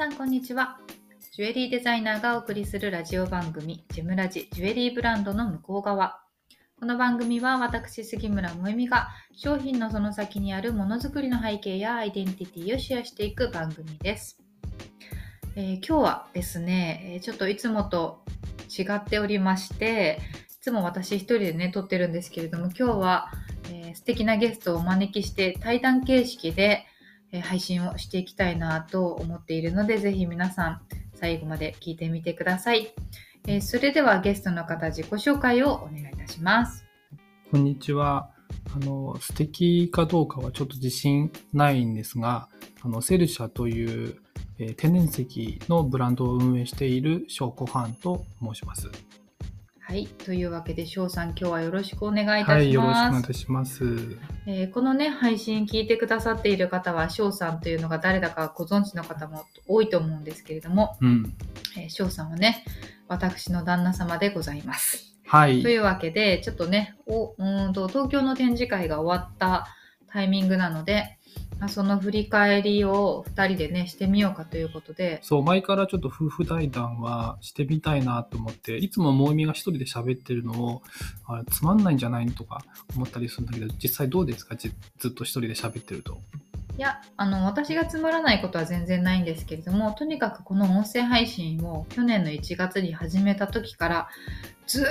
さんこんにちは。ジュエリーデザイナーがお送りするラジオ番組ジムラジジュエリーブランドの向こう側。この番組は私杉村萌実が商品のその先にあるものづくりの背景やアイデンティティをシェアしていく番組です、えー今日はですねちょっといつもと違っておりましていつも私一人でね撮ってるんですけれども今日は、えー素敵なゲストをお招きして対談形式で配信をしていきたいなと思っているので、ぜひ皆さん最後まで聞いてみてください。えーそれではゲストの方自己紹介をお願いいたします。こんにちは。あの、素敵かどうかはちょっと自信ないんですが、あの、セルシャという、えー天然石のブランドを運営している翔子ハンと申します。はい。というわけで、翔さん今日はよろしくお願いいたはい、しよろしくおます。願いいたします。えーこのね、配信聞いてくださっている方は、翔さんというのが誰だかご存知の方も多いと思うんですけれども、うん。えー翔さんはね、私の旦那様でございます。はいと。いうわけで、ちょっとね、おうーんと東京の展示会が終わったタイミングなので、まあその振り返りを2人でね、してみようかということで、そう、前からちょっと夫婦対談はしてみたいなと思って、いつももみが一人で喋ってるのを、あれつまんないんじゃないのとか思ったりするんだけど、実際どうですか？じずっと一人で喋ってると。いや、あの、私がつまらないことは全然ないんですけれども、とにかくこの音声配信を去年の1月に始めた時から、ずーっ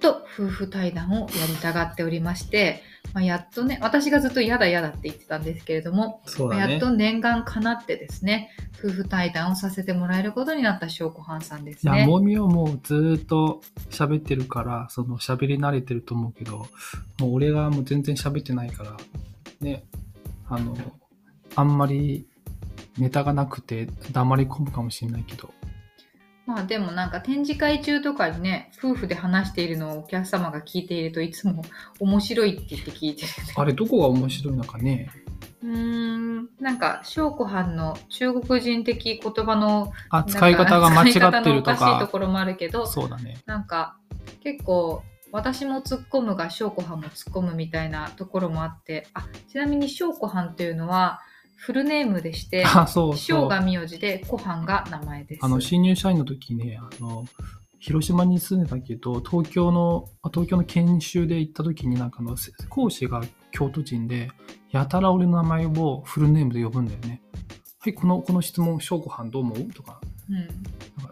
と夫婦対談をやりたがっておりまして、まあ、やっとね、私がずっと嫌だ嫌だって言ってたんですけれども、そうだねやっと。念願かなってですね、夫婦対談をさせてもらえることになった翔子はんさんですいや、ね。もみはもうずーっと喋ってるから、その喋り慣れてると思うけど、もう俺がもう全然喋ってないから、ね、あの、あんまりネタがなくて黙り込むかもしれないけど、まあでもなんか展示会中とかにね、夫婦で話しているのをお客様が聞いているといつも面白いって言って聞いてるあれどこが面白いのかね。うーん、なんか翔子はんの中国人的言葉のあ、使い方が間違ってると使い方のおかしいとか。ころもあるけど、そうだね。なんか結構私も突っ込むが翔子はんも突っ込むみたいなところもあって、あ、ちなみに翔子はんというのはフルネームでして、あ、そうそ翔う。が名字で子はんが名前です。あの、新入社員の時ね、あの、広島に住んでたけど、東京の、あ東京の研修で行った時になんかあの、せ講師が京都人で、やたら俺の名前をフルネームで呼ぶんだよね。はい、この、この質問、翔子藩どう思う？とか、うん。なんか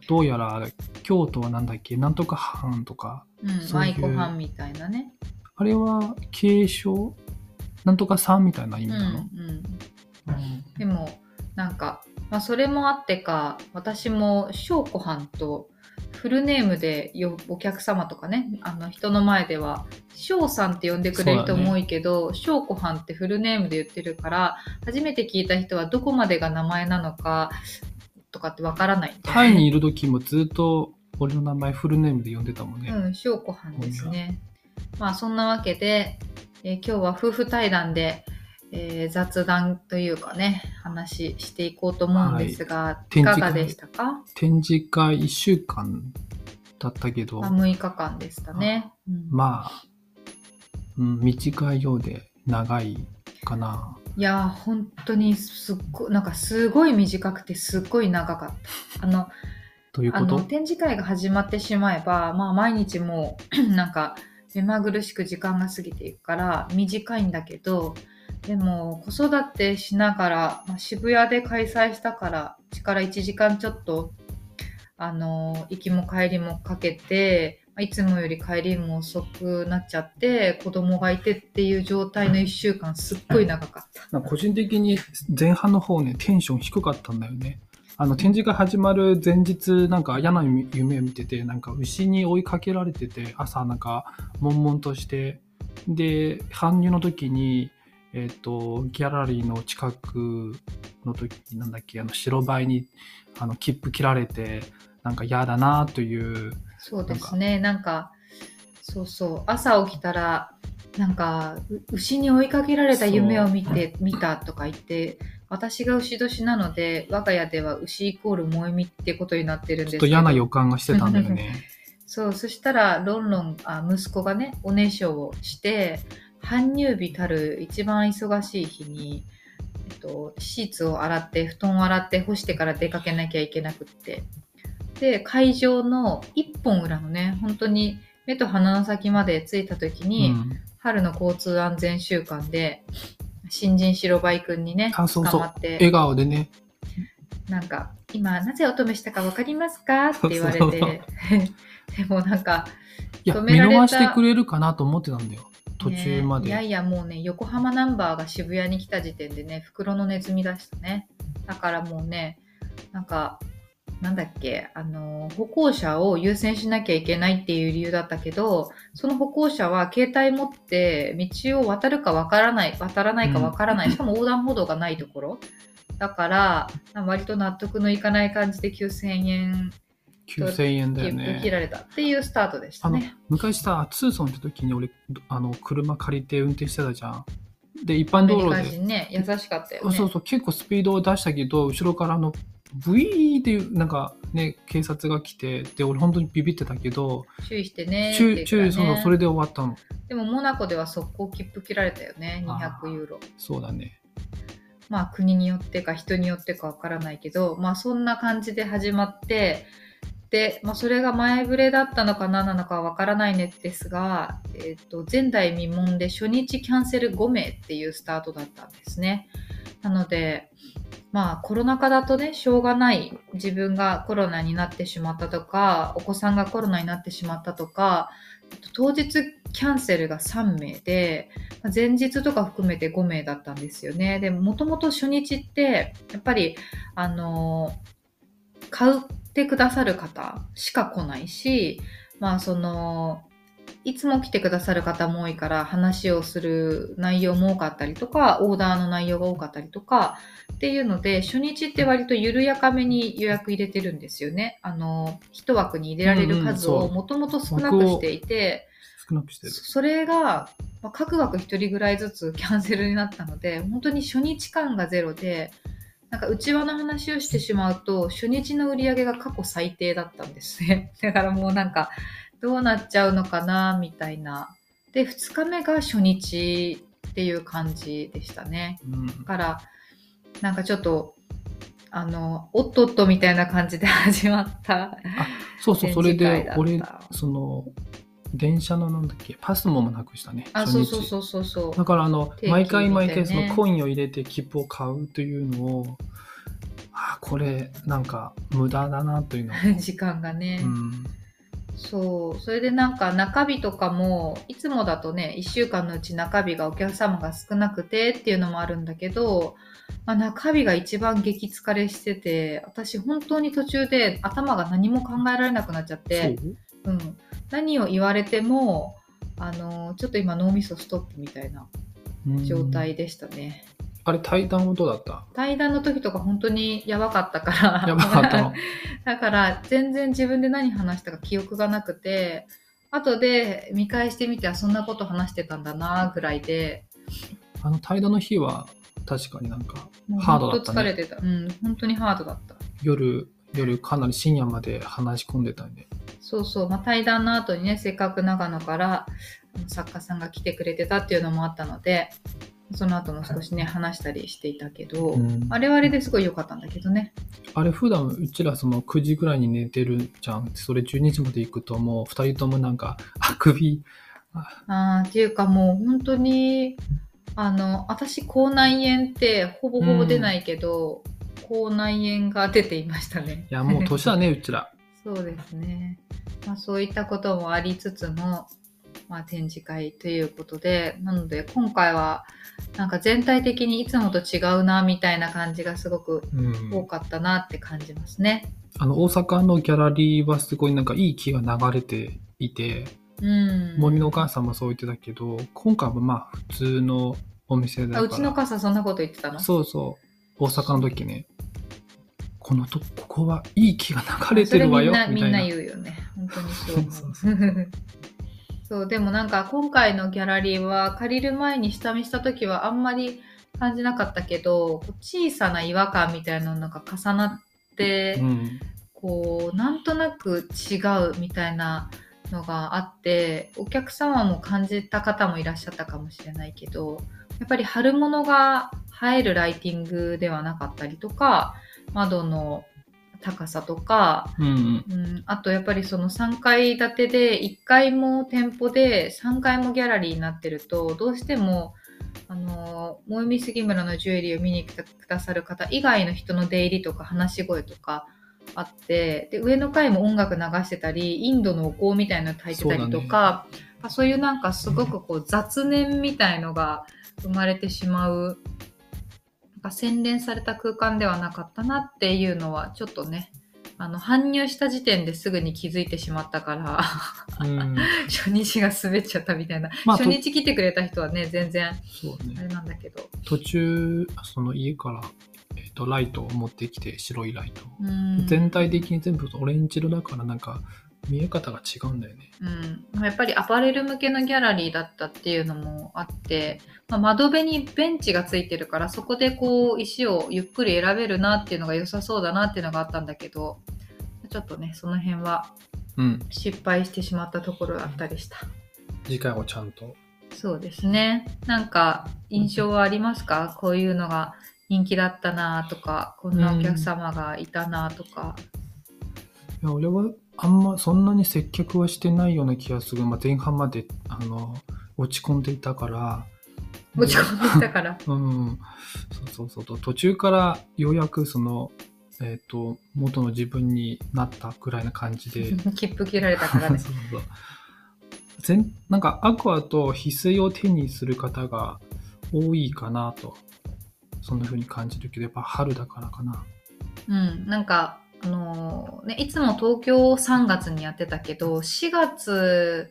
どうやら京都はなんだっけ、なんとか藩とか、うん、そういう舞子はんみたいなね。あれは継承？なんとかさんみたいな意うん、う味なの、ん。うんでもなんか、まあ、それもあってか私も翔子はんとフルネームで呼ぶお客様とかねあの人の前では翔さんって呼んでくれる人も多いけど翔子はんってフルネームで言ってるから初めて聞いた人はどこまでが名前なのかとかってわからないタイにいる時もずっと俺の名前フルネームで呼んでたもんね。うん、翔子はんですね。まあそんなわけで、えー今日は夫婦対談で、えー雑談というかね、話していこうと思うんですが、い、展かがでしたか、展示会1週間だったけど、まあ、?6 日間でしたね。うんまあ、うん、短いようで長いかな。いやー、本当にすっごい、なんかすごい短くてすっごい長かった。あの、あのということ？展示会が始まってしまえば、まあ、毎日もう なんか目まぐるしく時間が過ぎていくから短いんだけどでも子育てしながら、まあ、渋谷で開催したからうちから1時間ちょっとあの行きも帰りもかけていつもより帰りも遅くなっちゃって子供がいてっていう状態の1週間すっごい長かった。なん個人的に前半の方ね、テンション低かったんだよね。あの展示会始まる前日、なんか嫌な夢を見てて、なんか牛に追いかけられてて、朝なんか悶々として、で、搬入の時に、えっ、と、ギャラリーの近くの時に、なんだっけ、あの白バイにあの切符切られて、なんか嫌だなという、そうですね。なんか、そうそう。朝起きたら、なんか、う牛に追いかけられた夢を見て、見たとか言って、私が牛年なので、我が家では牛イコール萌えみってことになってるんですけど。ちょっと嫌な予感がしてたんだよね。そう、そしたら、ロンロン、あ息子がね、おねしょをして、搬入日たる一番忙しい日に、えっと、シーツを洗って布団を洗って干してから出かけなきゃいけなくって。で会場の一本裏のね本当に目と鼻の先まで着いた時に、うん。春の交通安全週間で新人白バイくんにねあそうそう。捕まって。笑顔でね。なんか「今なぜ乙女したか分かりますか?」って言われて。でもなんかいや見止められた。逃してくれるかなと思ってたんだよ途中まで、ね。いやいやもうね横浜ナンバーが渋谷に来た時点でね袋のネズミ出したね。だからもうねなんかなんだっけあの歩行者を優先しなきゃいけないっていう理由だったけどその歩行者は携帯持って道を渡るかわからない渡らないかわからない、しかも横断歩道がないところ。だから割と納得のいかない感じで9000円9000円だよ切ねられたっていうスタートでしたあのね。昔さツーソン行った時に俺あの車借りて運転してたじゃん。で一般道路で。ね優しかったよね。そうそう結構スピードを出したけど後ろからあのブイーっていうなんかね警察が来てで俺本当にビビってたけど注意してねって注意注意そのそれで終わったの。でもモナコでは速攻切符切られたよね200ユーロ。そうだね。まあ国によってか人によってかわからないけどまあそんな感じで始まってで、まあ、それが前触れだったのか何なのかわからないねですが、えー、と前代未聞で初日キャンセル5名っていうスタートだったんですね。なのでまあコロナ禍だとねしょうがない自分がコロナになってしまったとかお子さんがコロナになってしまったとか当日キャンセルが3名で前日とか含めて5名だったんですよね。でもともと初日ってやっぱりあの買ってくださる方しか来ないしまあそのいつも来てくださる方も多いから話をする内容も多かったりとかオーダーの内容が多かったりとかっていうので初日って割と緩やかめに予約入れてるんですよね。あの一枠に入れられる数をもともと少なくしていて、少なくしてるそそれが、まあ各枠1人ぐらいずつキャンセルになったので本当に初日間がゼロでなんか内輪の話をしてしまうと初日の売り上げが過去最低だったんですね。だからもうなんかどうなっちゃうのかなみたいな。で2日目が初日っていう感じでしたね。うん。だからなんかちょっとあのおっとっとみたいな感じで始まったそうそうそれで俺その電車のなんだっけパスモもなくしたねあそうそうそうそうそう。だからあの定期毎回毎回そのコインを入れて切符を買うというのをあこれなんか無駄だなというの。を、時間がね、うん、そう。それでなんか中日とかもいつもだとね1週間のうち中日がお客様が少なくてっていうのもあるんだけど、まあ、中日が一番激疲れしてて私本当に途中で頭が何も考えられなくなっちゃって、うん、何を言われてもあのちょっと今脳みそストップみたいな状態でしたね。あれ対談はどうだった？対談の時とか本当にやばかったから。やばかったの？だから全然自分で何話したか記憶がなくて後で見返してみてあそんなこと話してたんだなぐらいで。あの対談の日は確かになんかハードだったね。本当疲れてた、うん本当にハードだった。夜夜かなり深夜まで話し込んでたんでそうそう、まあ、対談の後にねせっかく長野から作家さんが来てくれてたっていうのもあったのでその後も少しね話したりしていたけど、うん。あれはあれですごい良かったんだけどね。あれ普段うちらその9時ぐらいに寝てるじゃん。それ12時まで行くともう2人ともなんかあくび。あーっていうかもう本当にあの私口内炎ってほぼほぼ出ないけど、口内炎が出ていましたね。いやもう年だねうちら。そうですね、まあ、そういったこともありつつの、まあ、展示会ということでなので今回はなんか全体的にいつもと違うなみたいな感じがすごくうん。多かったなって感じますね。あの大阪のギャラリーはすごいなんかいい気が流れていてうん、森のお母さんもそう言ってたけど今回はまあ普通のお店だから。あうちの傘そんなこと言ってたの？そうそう。大阪の時ねこのとここはいい気が流れてるわよみんなみんな言うよね。本当にそうそう でもなんか今回のギャラリーは借りる前に下見した時はあんまり感じなかったけど小さな違和感みたいなのが重なって、うんこうなんとなく違うみたいなのがあってお客様も感じた方もいらっしゃったかもしれないけどやっぱり春物が映えるライティングではなかったりとか窓の高さとか、うんうん。うん、あとやっぱりその3階建てで1階も店舗で3階もギャラリーになってるとどうしてもあの萌実杉村のジュエリーを見に来てくださる方以外の人の出入りとか話し声とかあってで上の階も音楽流してたりインドのお香みたいなの炊いてたりとかそう,、そういうなんかすごくこう雑念みたいのが生まれてしまうなんか洗練された空間ではなかったなっていうのはちょっとねあの搬入した時点ですぐに気づいてしまったからうん、初日が滑っちゃったみたいな、まあ初日来てくれた人はね全然。あれなんだけど。途中、その家から、えっとライトを持ってきて、白いライト全体的に全部オレンジ色だからなんか見え方が違うんだよね。うん、やっぱりアパレル向けのギャラリーだったっていうのもあって、まあ、窓辺にベンチがついてるからそこでこう石をゆっくり選べるなっていうのが良さそうだなっていうのがあったんだけどちょっとねその辺はうん。失敗してしまったところだったりした次回はちゃんと。そうですねなんか印象はありますか？こういうのが人気だったなとかこんなお客様がいたなとか、いや俺はあんまそんなに接客はしてないような気がする。まあ、前半まであの落ち込んでいたから。持ち込んでたからうん。そうそうそう。途中からようやくその、えっ、と、元の自分になったくらいな感じで。切符切られたからね そうそう全なんかアクアと翡翠を手にする方が多いかなとそんな風に感じるけどやっぱ春だからかなうん、なんか、あのーね、いつも東京3月にやってたけど、4月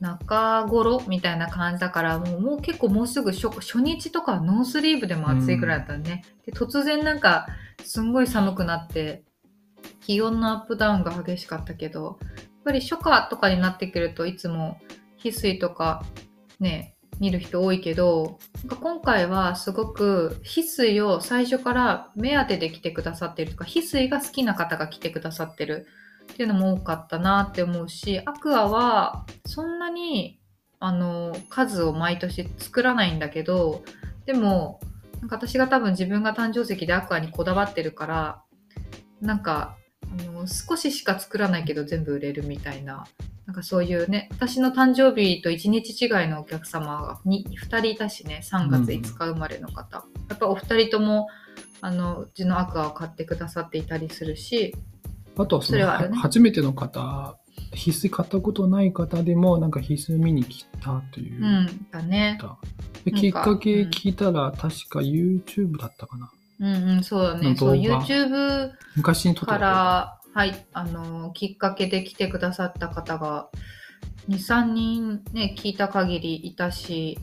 中頃みたいな感じだから、もうもう結構もうすぐ初初日とかノースリーブでも暑いぐらいだったね。で突然なんか、すんごい寒くなって、気温のアップダウンが激しかったけど、やっぱり初夏とかになってくるといつも翡翠とかね、見る人多いけど、今回はすごく翡翠を最初から目当てで来てくださってるとか、翡翠が好きな方が来てくださってるっていうのも多かったなって思うし、アクアはそんなにあの数を毎年作らないんだけど、でもなんか私が多分自分が誕生石でアクアにこだわってるから、なんかあの少ししか作らないけど全部売れるみたいな。なんかそういうね、私の誕生日と1日違いのお客様が 2, 2人いたしね、3月5日生まれの方。やっぱお二人とも、あの、うちのアクアを買ってくださっていたりするし、あとはそのそれはあるね初めての方翡翠買ったことない方でもなんか翡翠見に来たというう、ん、だね。きっかけ聞いたら確か YouTube だったかなうんうん、そうだね。のそう、YouTube 昔にから、はい、あの、きっかけで来てくださった方が、2、3人ね、聞いた限りいたし、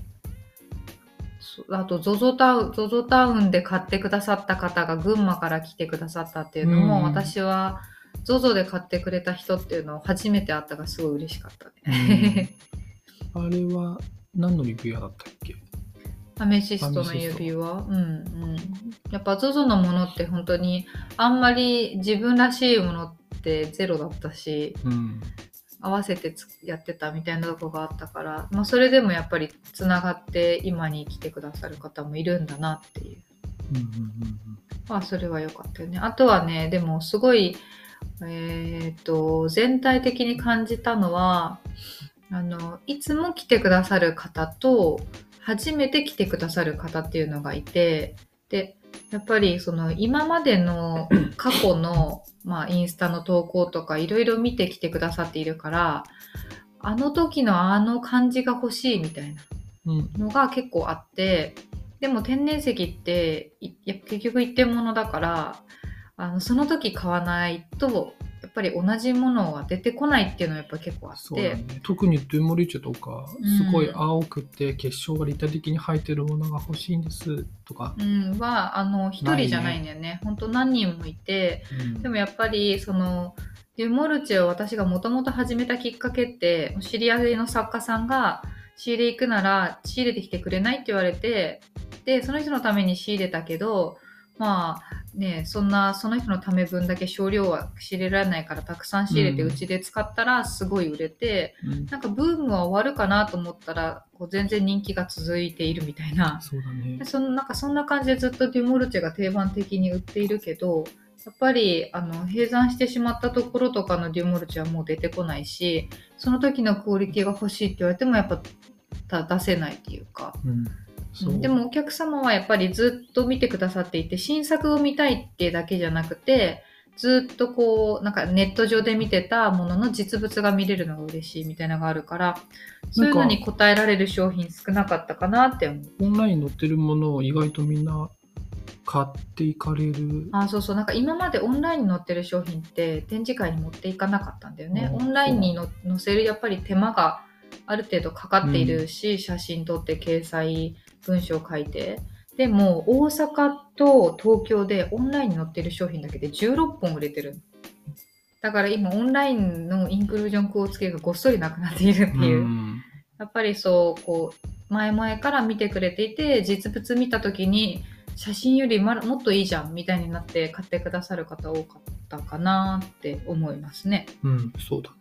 そあと ZOZO タウン、ZOZO タウンで買ってくださった方が群馬から来てくださったっていうのも、うん。私は ZOZO で買ってくれた人っていうのを初めて会ったがすごい嬉しかったね。あれは何の指輪だったっけ？アメシストの指輪うんうん。やっぱ ZOZO のものって本当にあんまり自分らしいものってゼロだったし、うん合わせてつやってたみたいなとこがあったから、まあ、それでもやっぱりつながって今に来てくださる方もいるんだなっていう。うんうんうんまあそれは良かったよね。あとはね、でもすごい、えっ、と、全体的に感じたのは、あの、いつも来てくださる方と、初めて来てくださる方っていうのがいて、で、やっぱりその今までの 過去の、まあ、インスタの投稿とかいろいろ見てきてくださっているから、あの時のあの感じが欲しいみたいなうん。のが結構あってでも天然石って結局一点物だからあのその時買わないとやっぱり同じものが出てこないっていうのはやっぱ結構あって。ね、特にドゥモリチェとかうん。すごい青くて結晶が立体的に入ってるものが欲しいんですとか、うん、はあの一人じゃないんだよね。本当何人もいて。うん。でもやっぱりそのデュモルチェを私がもともと始めたきっかけって知り合いの作家さんが仕入れ行くなら仕入れてきてくれないって言われてでその人のために仕入れたけどまあねそんなその人のため分だけ少量は仕入れられないからたくさん仕入れてうちで使ったらすごい売れて、うんなんかブームは終わるかなと思ったらこう全然人気が続いているみたいなそうだねで。そのなんかそんな感じでずっとデュモルチェが定番的に売っているけどやっぱりあの閉山してしまったところとかのデュモルチェはもう出てこないしその時のクオリティが欲しいって言われてもやっぱた出せないっていうかうん。でもお客様はやっぱりずっと見てくださっていて新作を見たいってだけじゃなくてずっとこうなんかネット上で見てたものの実物が見れるのが嬉しいみたいなのがあるからそういうのに応えられる商品少なかったかなって思う。オンラインに載ってるものを意外とみんな買っていかれる。あそうそう。なんか今までオンラインに載ってる商品って展示会に持っていかなかったんだよね、うんオンラインにの載せるやっぱり手間がある程度かかっているし、写真撮って掲載文章書いてでも大阪と東京でオンラインに載ってる商品だけで16本売れてるだから今オンラインのインクルージョンクオ付けがごっそりなくなっているっていう、んやっぱりそうこう前々から見てくれていて実物見た時に写真よりもっといいじゃんみたいになって買ってくださる方多かったかなって思いますね。うん、そうだね。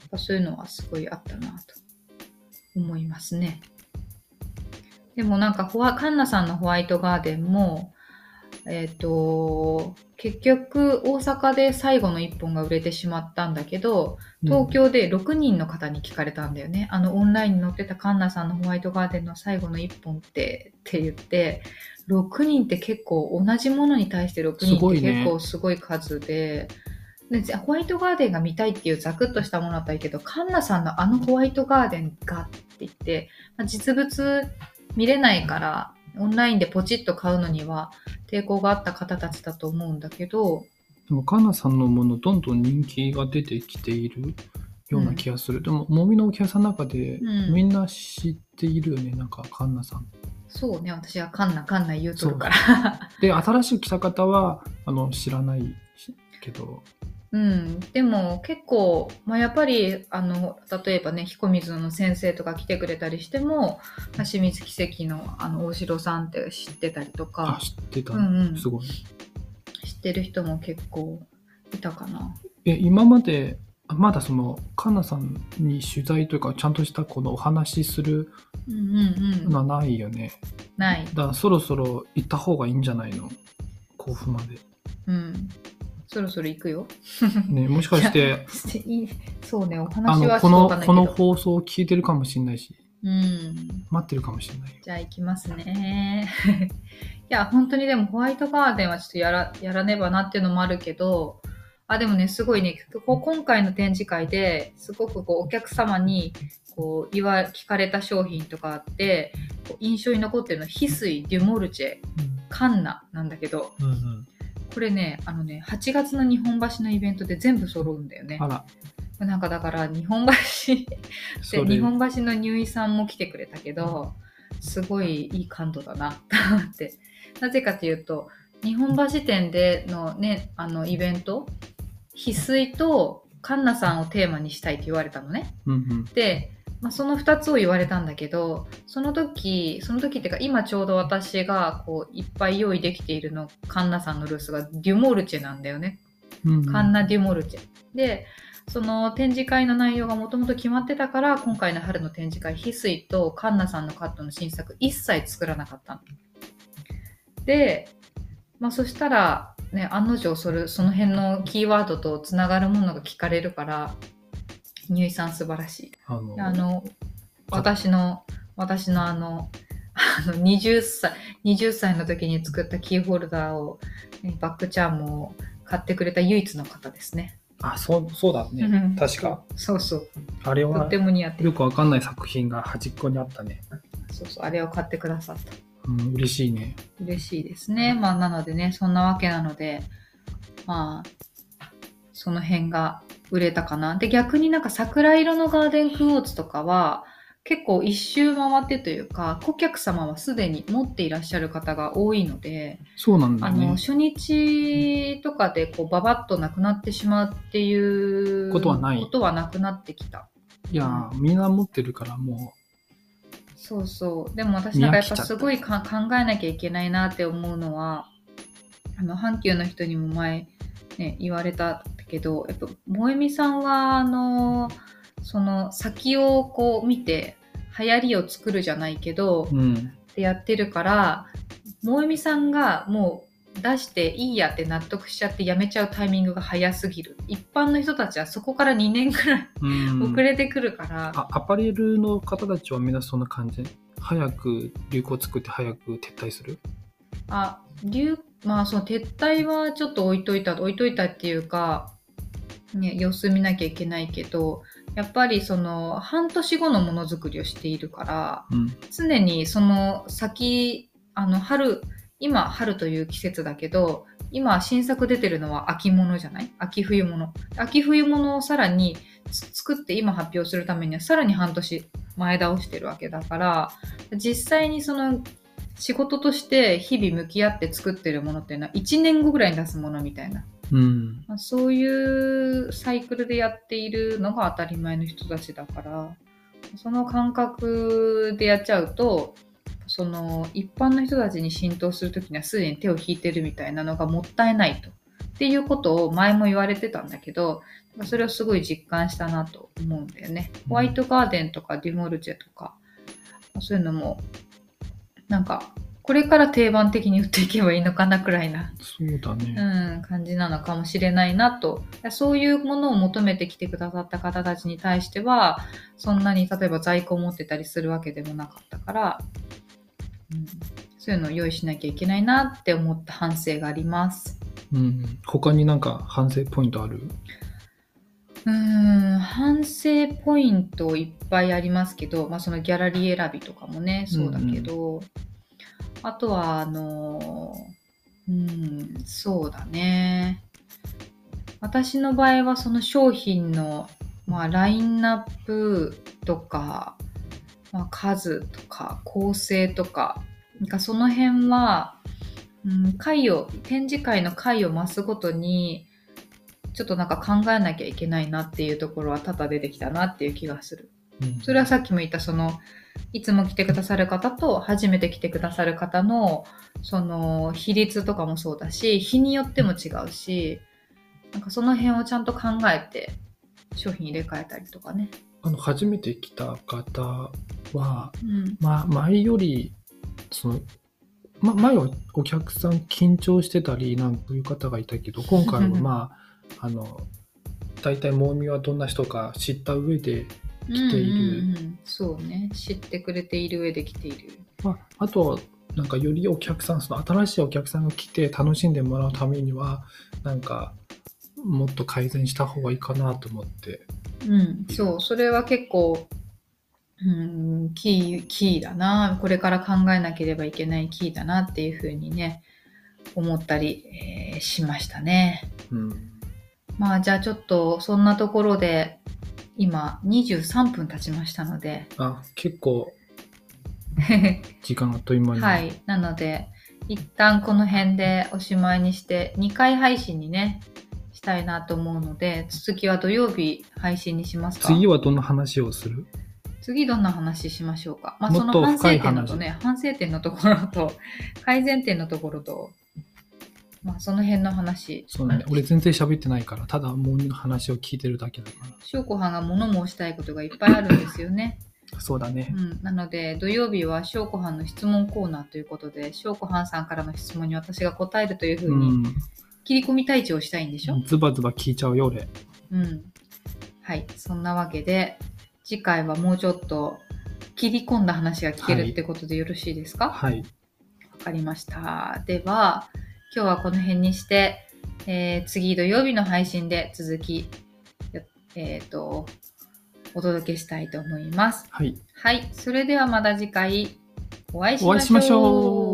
やっぱそういうのはすごいあったなと思いますね。でもなんかホワカンナさんのホワイトガーデンもえっ、と結局大阪で最後の1本が売れてしまったんだけど東京で6人の方に聞かれたんだよね。あのオンラインに載ってたカンナさんのホワイトガーデンの最後の1本ってって言って6人って結構同じものに対して6人って結構すごい数で。でホワイトガーデンが見たいっていうザクッとしたものだったけどカンナさんのあのホワイトガーデンがって言って、まあ実物見れないからオンラインでポチッと買うのには抵抗があった方たちだと思うんだけどでも、カナさんのもの、どんどん人気が出てきているような気がする。でも、もみのお客さんの中で、うんみんな知っているよね、なんか、カンナさん。そうね私はカンナカンナ言うとるから。で、新しく来た方は、あの、知らないけど、うん、でも結構、まあ、やっぱりあの例えばね彦水の先生とか来てくれたりしても清水奇跡のあの大城さんって知ってたりとあか、知ってた、うんうんすごい。知ってる人も結構いたかな。え、今まで、あまだその、カナさんに取材というか、ちゃんとしたこのお話しするうんうんうん、のはないよね。ない。だから、そろそろ行った方がいいんじゃないの？甲府まで。うん、そろそろ行くよ。ね、もしかして、いいそうねおあ話はの、この。この放送を聞いてるかもしれないし、うん待ってるかもしれないよ。じゃあ行きますね。いや、本当にでもホワイトガーデンはちょっとやらやらねばなっていうのもあるけど、あ、でもね、すごいね、こう今回の展示会ですごくこうお客様にこう言わ聞かれた商品とかあって、こう印象に残ってるのは、翡翠、デュモルチェ、カンナなんだけど、うんうん。これね、あのね、8月の日本橋のイベントで全部揃うんだよねあ。ら、なんかだから日本橋で 日本橋の入井さんも来てくれたけどすごいいい感度だなと思って なぜかというと日本橋店でのねあのイベント翡翠とカンナさんをテーマにしたいって言われたのねうんうん。で、まあ、その2つを言われたんだけどその時その時っていうか今ちょうど私がこういっぱい用意できているのカンナさんのルースがデュモルチェなんだよねうんうんカンナ・デュモルチェ。で、その展示会の内容がもともと決まってたから、今回の春の展示会、翡翠とカンナさんのカットの新作、一切作らなかったの。で、まあ、そしたら、ね、案の定それ、その辺のキーワードとつながるものが聞かれるから、入井さん素晴らしい。あの、あの、私の、私のあの、あの20歳、20歳の時に作ったキーホルダーを、ねバックチャームを買ってくれた唯一の方ですね。あ、そう、そうだね。うん確か。そうそう。あれはとっても似合ってる。よくわかんない作品が端っこにあったね。そうそう。あれを買ってくださった。うん、嬉しいね。嬉しいですね。まあ、なのでね、そんなわけなので、まあ、その辺が売れたかな。で、逆になんか桜色のガーデンクォーツとかは、結構一周回ってというか、顧客様はすでに持っていらっしゃる方が多いので、そうなんだよね。あの初日とかでこうババッとなくなってしまうっていうことはないことはなくなってきた。いやー、みんな持ってるからもそうそう。でも私なんかやっぱすごいか考えなきゃいけないなって思うのは、あの阪急の人にも前、ね、言われたけどやっぱ萌実さんはあのその先をこう見て流行りを作るじゃないけど、うん。ってやってるから萌実さんがもう出していいやって納得しちゃってやめちゃうタイミングが早すぎる。一般の人たちはそこから2年くらいうん、遅れてくるから、あアパレルの方たちはみんなそんな感じ？早く流行作って早く撤退する？あ、流、まあその撤退はちょっと置いといた、置いといたっていうか、ね、様子見なきゃいけないけど、やっぱりその半年後のものづくりをしているから、うん。常にその先、あの春、今春という季節だけど、今新作出てるのは秋物じゃない？秋冬物。秋冬物をさらにつ作って今発表するためにはさらに半年前倒してるわけだから、実際にその仕事として日々向き合って作ってるものっていうのは1年後ぐらいに出すものみたいな。うん。まあ、そういうサイクルでやっているのが当たり前の人たちだから、その感覚でやっちゃうと、その一般の人たちに浸透するときにはすでに手を引いてるみたいなのがもったいないと。っていうことを前も言われてたんだけど、それをすごい実感したなと思うんだよね。ホワイトガーデンとかデュモルチェとか、そういうのも、なんか、これから定番的に売っていけばいいのかなくらいなそうだね。うん、感じなのかもしれないなと。そういうものを求めてきてくださった方たちに対しては、そんなに例えば在庫を持ってたりするわけでもなかったから、うん、そういうのを用意しなきゃいけないなって思った反省があります。うん。他になんか反省ポイントある？うーん、反省ポイントいっぱいありますけど、まあそのギャラリー選びとかもね、そうだけど、あとは、あの、うん、そうだね。私の場合はその商品の、まあ、ラインナップとか、まあ、数とか構成とか、なんかその辺は、うん、回を、展示会の回を増すごとに、ちょっとなんか考えなきゃいけないなっていうところは多々出てきたなっていう気がする。うんそれはさっきも言ったそのいつも来てくださる方と初めて来てくださる方のその比率とかもそうだし日によっても違うしなんかその辺をちゃんと考えて商品入れ替えたりとかね。あの、初めて来た方は、うんまあ、前より、その、ま、前はお客さん緊張してたり、なんかいう方がいたけど、今回はまあ、あの、大体、モーミはどんな人か知った上で、来ているうんうんうんそうね知ってくれている上で来ている。まあ、あとは、なんかよりお客さん、その新しいお客さんが来て楽しんでもらうためには、なんか、もっと改善した方がいいかなと思って。うん、そう、それは結構、うん、キー、キーだな。これから考えなければいけないキーだなっていうふうにね、思ったり、えーしましたね。うん。まあ、じゃあちょっと、そんなところで、今、23分経ちましたので、あ、結構、時間あっという間に。はい。なので、一旦この辺でおしまいにして、2回配信にね、したいなと思うので、続きは土曜日配信にしますか？次はどんな話をする？次どんな話しましょうか？まあ、その反省点のとね、反省点のところと、改善点のところと、まあ、その辺の話。そうだね。俺全然喋ってないから、ただモーニの話を聞いてるだけだか翔子はんが物申したいことがいっぱいあるんですよね。ら。そうだねう。ん、なので、土曜日は翔子はんの質問コーナーということで、翔子はんさんからの質問に私が答えるというふうに、切り込み隊長をしたいんでしょ、うん。ズバズバ聞いちゃうよ、俺。うん。はい。そんなわけで、次回はもうちょっと切り込んだ話が聞けるってことでよろしいですか？はい。わかりました。では、今日はこの辺にして、えー次土曜日の配信で続き、やえっ、と、お届けしたいと思います。はい。はい。それではまた次回お会いしお会いしましょう